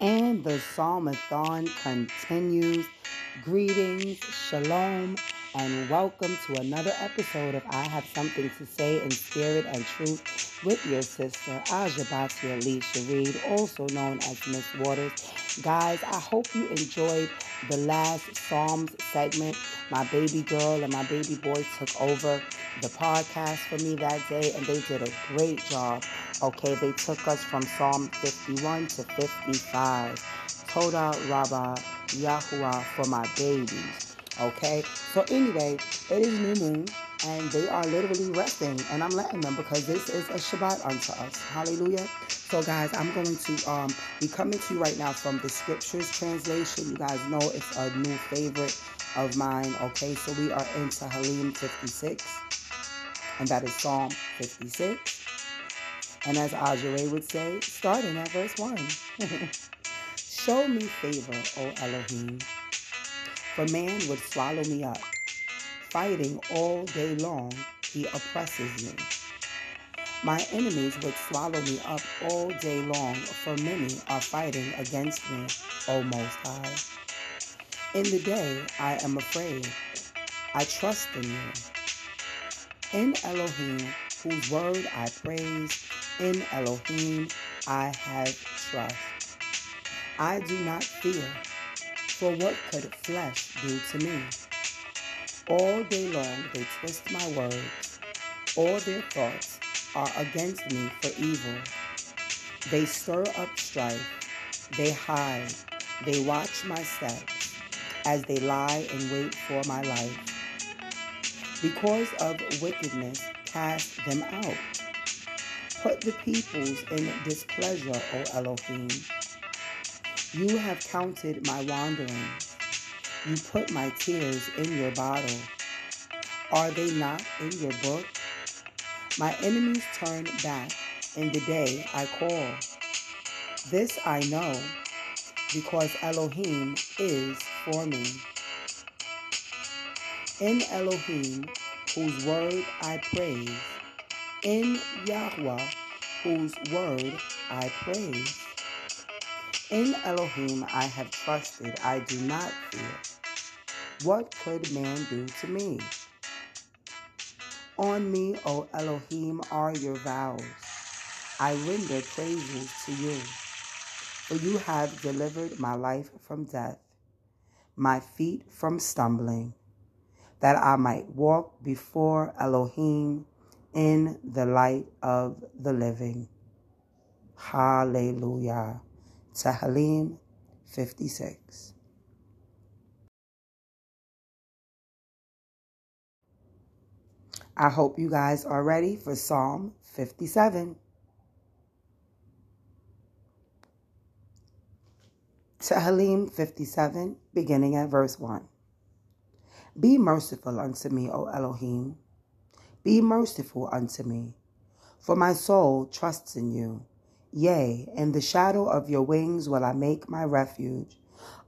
And the Psalmathon continues. Greetings, shalom, and welcome to another episode of I Have Something to Say in Spirit and Truth with your sister, Aja Alicia Reed, also known as Miss Waters. Guys, I hope you enjoyed the last Psalms segment. My baby girl and my baby boy took over the podcast for me that day, and they did a great job. Okay, they took us from Psalm 51 to 55. Toda Rabba Yahuwah for my babies. Okay, so anyway, it is new moon and they are literally resting and i'm letting them because this is a shabbat unto us. Hallelujah. So guys i'm going to um, be coming to you right now from the scriptures translation. You guys know it's a new favorite of mine okay? So we are in Tehillim 56 and that is psalm 56 and as Ajare would say starting at verse 1 show me favor o elohim for man would swallow me up fighting all day long, he oppresses me. My enemies would swallow me up all day long, for many are fighting against me, O Most High. In the day I am afraid. I trust in you. In Elohim, whose word I praise, in Elohim I have trust. I do not fear, for what could flesh do to me? All day long they twist my words. All their thoughts are against me for evil. They stir up strife. They hide. They watch my steps as they lie in wait for my life. Because of wickedness, cast them out. Put the peoples in displeasure, O Elohim. You have counted my wanderings you put my tears in your bottle. Are they not in your book? My enemies turn back in the day I call. This I know because Elohim is for me. In Elohim, whose word I praise, in Yahweh, whose word I praise. In Elohim I have trusted, I do not fear. What could man do to me? On me, O Elohim, are your vows. I render praises to you. For you have delivered my life from death, my feet from stumbling, that I might walk before Elohim in the light of the living. Hallelujah. Tehillim 56. I hope you guys are ready for Psalm 57. Tehillim 57, beginning at verse 1. Be merciful unto me, O Elohim. Be merciful unto me, for my soul trusts in you. Yea, in the shadow of your wings will I make my refuge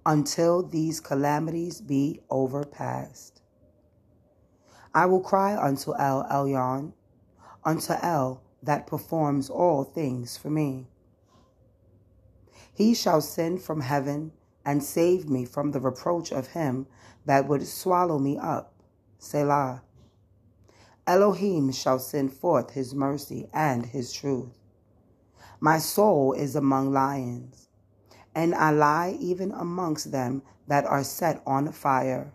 until these calamities be overpast. I will cry unto El Elyon, unto El that performs all things for me. He shall send from heaven and save me from the reproach of him that would swallow me up. Selah. Elohim shall send forth his mercy and his truth. My soul is among lions, and I lie even amongst them that are set on fire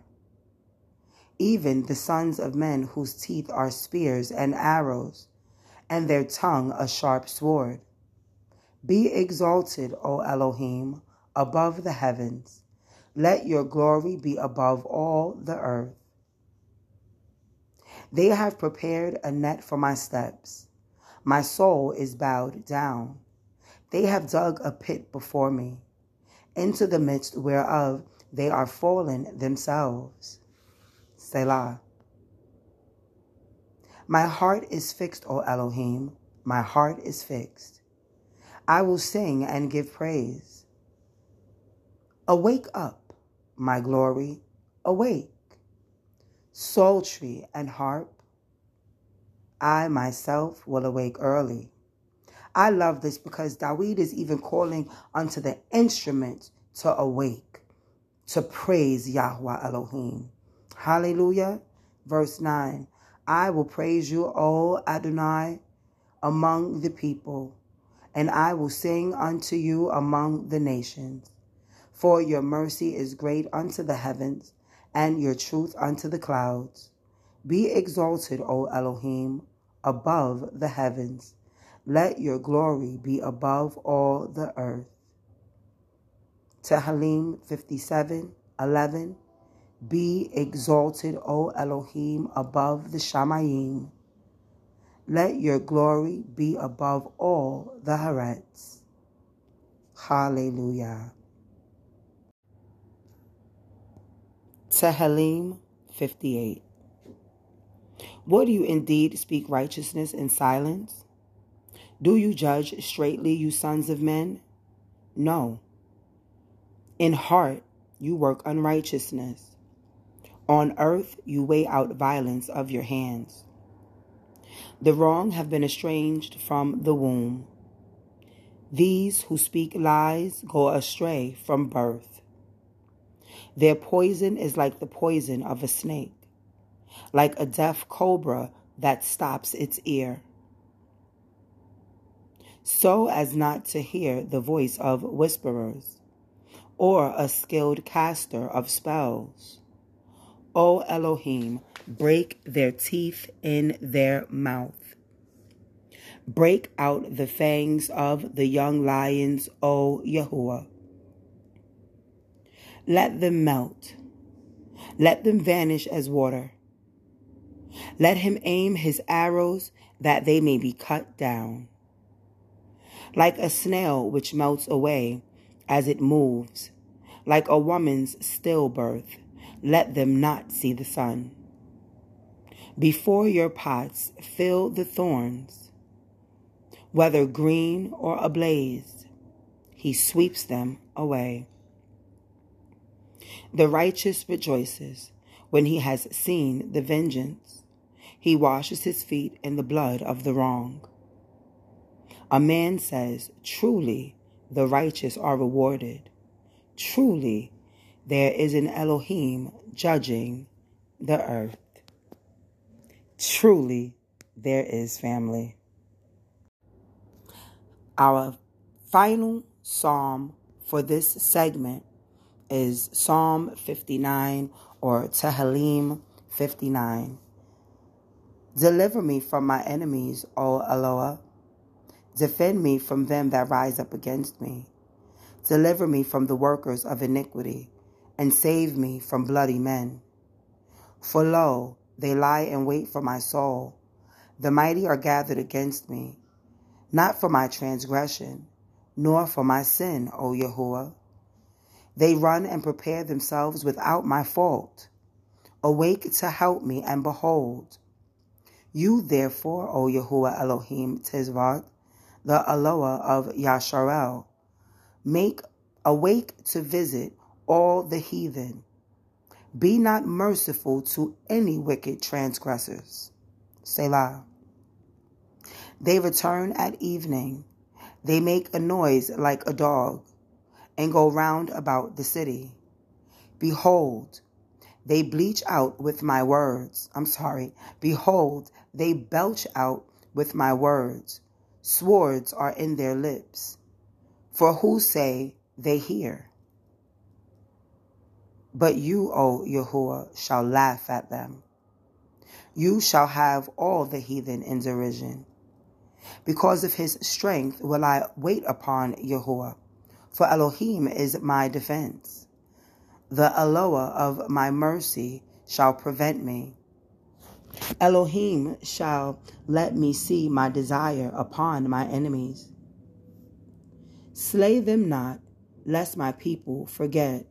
even the sons of men whose teeth are spears and arrows, and their tongue a sharp sword. Be exalted, O Elohim, above the heavens. Let your glory be above all the earth. They have prepared a net for my steps. My soul is bowed down. They have dug a pit before me, into the midst whereof they are fallen themselves. Selah. My heart is fixed, O Elohim. My heart is fixed. I will sing and give praise. Awake up, my glory, awake. Psaltery and harp. I myself will awake early. I love this because Dawid is even calling unto the instrument to awake, to praise Yahweh Elohim. Hallelujah. Verse 9 I will praise you, O Adonai, among the people, and I will sing unto you among the nations. For your mercy is great unto the heavens, and your truth unto the clouds. Be exalted, O Elohim, above the heavens. Let your glory be above all the earth. Tehillim 57 11. Be exalted, O Elohim, above the Shamayim. Let your glory be above all the Haaretz. Hallelujah. Tehillim 58. Would you indeed speak righteousness in silence? Do you judge straightly, you sons of men? No. In heart you work unrighteousness. On earth you weigh out violence of your hands. The wrong have been estranged from the womb. These who speak lies go astray from birth. Their poison is like the poison of a snake, like a deaf cobra that stops its ear, so as not to hear the voice of whisperers, or a skilled caster of spells. O Elohim, break their teeth in their mouth. Break out the fangs of the young lions, O Yahuwah. Let them melt. Let them vanish as water. Let him aim his arrows that they may be cut down. Like a snail which melts away as it moves, like a woman's stillbirth let them not see the sun. Before your pots fill the thorns, whether green or ablaze, he sweeps them away. The righteous rejoices when he has seen the vengeance. He washes his feet in the blood of the wrong. A man says, Truly, the righteous are rewarded. Truly, there is an Elohim judging the earth. Truly, there is family. Our final psalm for this segment is Psalm 59 or Tehillim 59. Deliver me from my enemies, O Eloah. Defend me from them that rise up against me. Deliver me from the workers of iniquity and save me from bloody men. For lo, they lie in wait for my soul. The mighty are gathered against me, not for my transgression, nor for my sin, O Yahuwah. They run and prepare themselves without my fault. Awake to help me, and behold. You therefore, O Yahuwah Elohim Tizvat, the Eloah of Yasharel, make awake to visit all the heathen. Be not merciful to any wicked transgressors. Selah. They return at evening. They make a noise like a dog and go round about the city. Behold, they bleach out with my words. I'm sorry. Behold, they belch out with my words. Swords are in their lips. For who say they hear? But you, O Yahuwah, shall laugh at them. You shall have all the heathen in derision. Because of his strength will I wait upon Yahuwah, for Elohim is my defense. The Eloah of my mercy shall prevent me. Elohim shall let me see my desire upon my enemies. Slay them not, lest my people forget.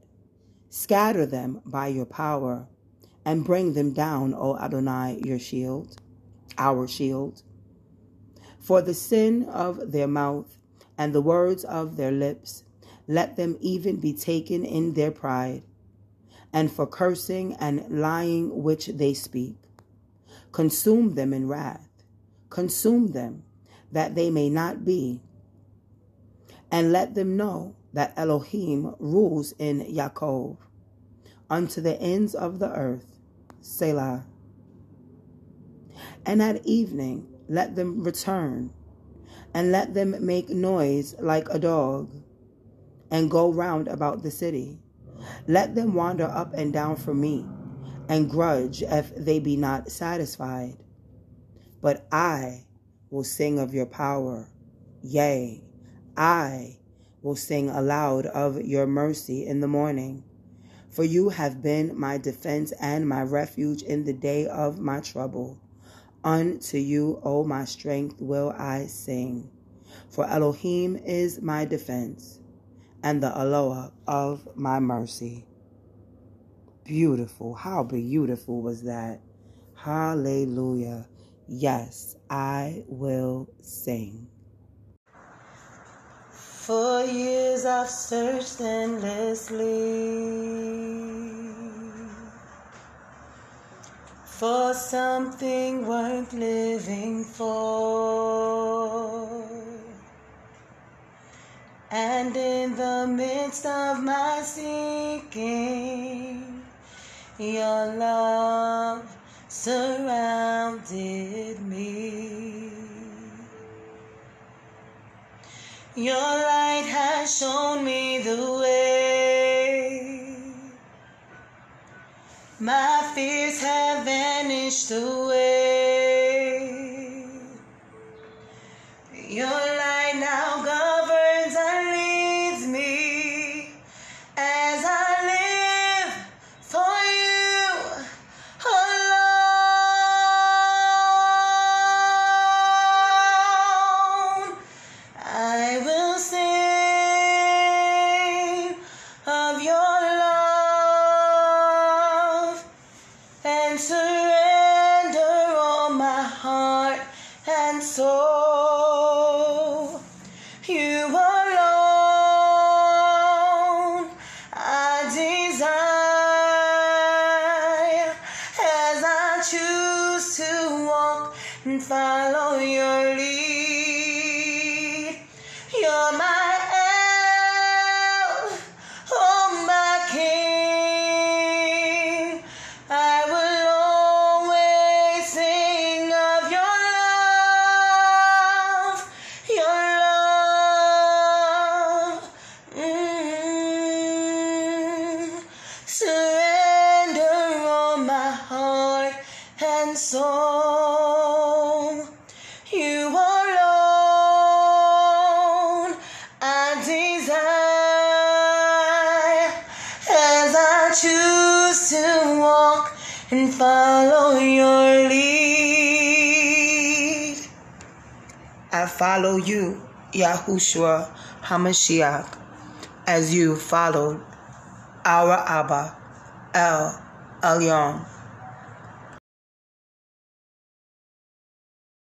Scatter them by your power and bring them down, O Adonai, your shield, our shield. For the sin of their mouth and the words of their lips, let them even be taken in their pride, and for cursing and lying which they speak. Consume them in wrath, consume them, that they may not be, and let them know that Elohim rules in Yaakov unto the ends of the earth. Selah. And at evening let them return, and let them make noise like a dog, and go round about the city. Let them wander up and down for me, and grudge if they be not satisfied. But I will sing of your power. Yea, I will sing aloud of your mercy in the morning. For you have been my defense and my refuge in the day of my trouble. Unto you, O my strength, will I sing. For Elohim is my defense and the Eloah of my mercy. Beautiful. How beautiful was that? Hallelujah. Yes, I will sing. For years I've searched endlessly for something worth living for. And in the midst of my seeking, your love surrounded me. Your light has shown me the way. My fears have vanished away. Your light heart and soul. Follow your lead. I follow you, Yahushua HaMashiach, as you followed our Abba, El Elyon.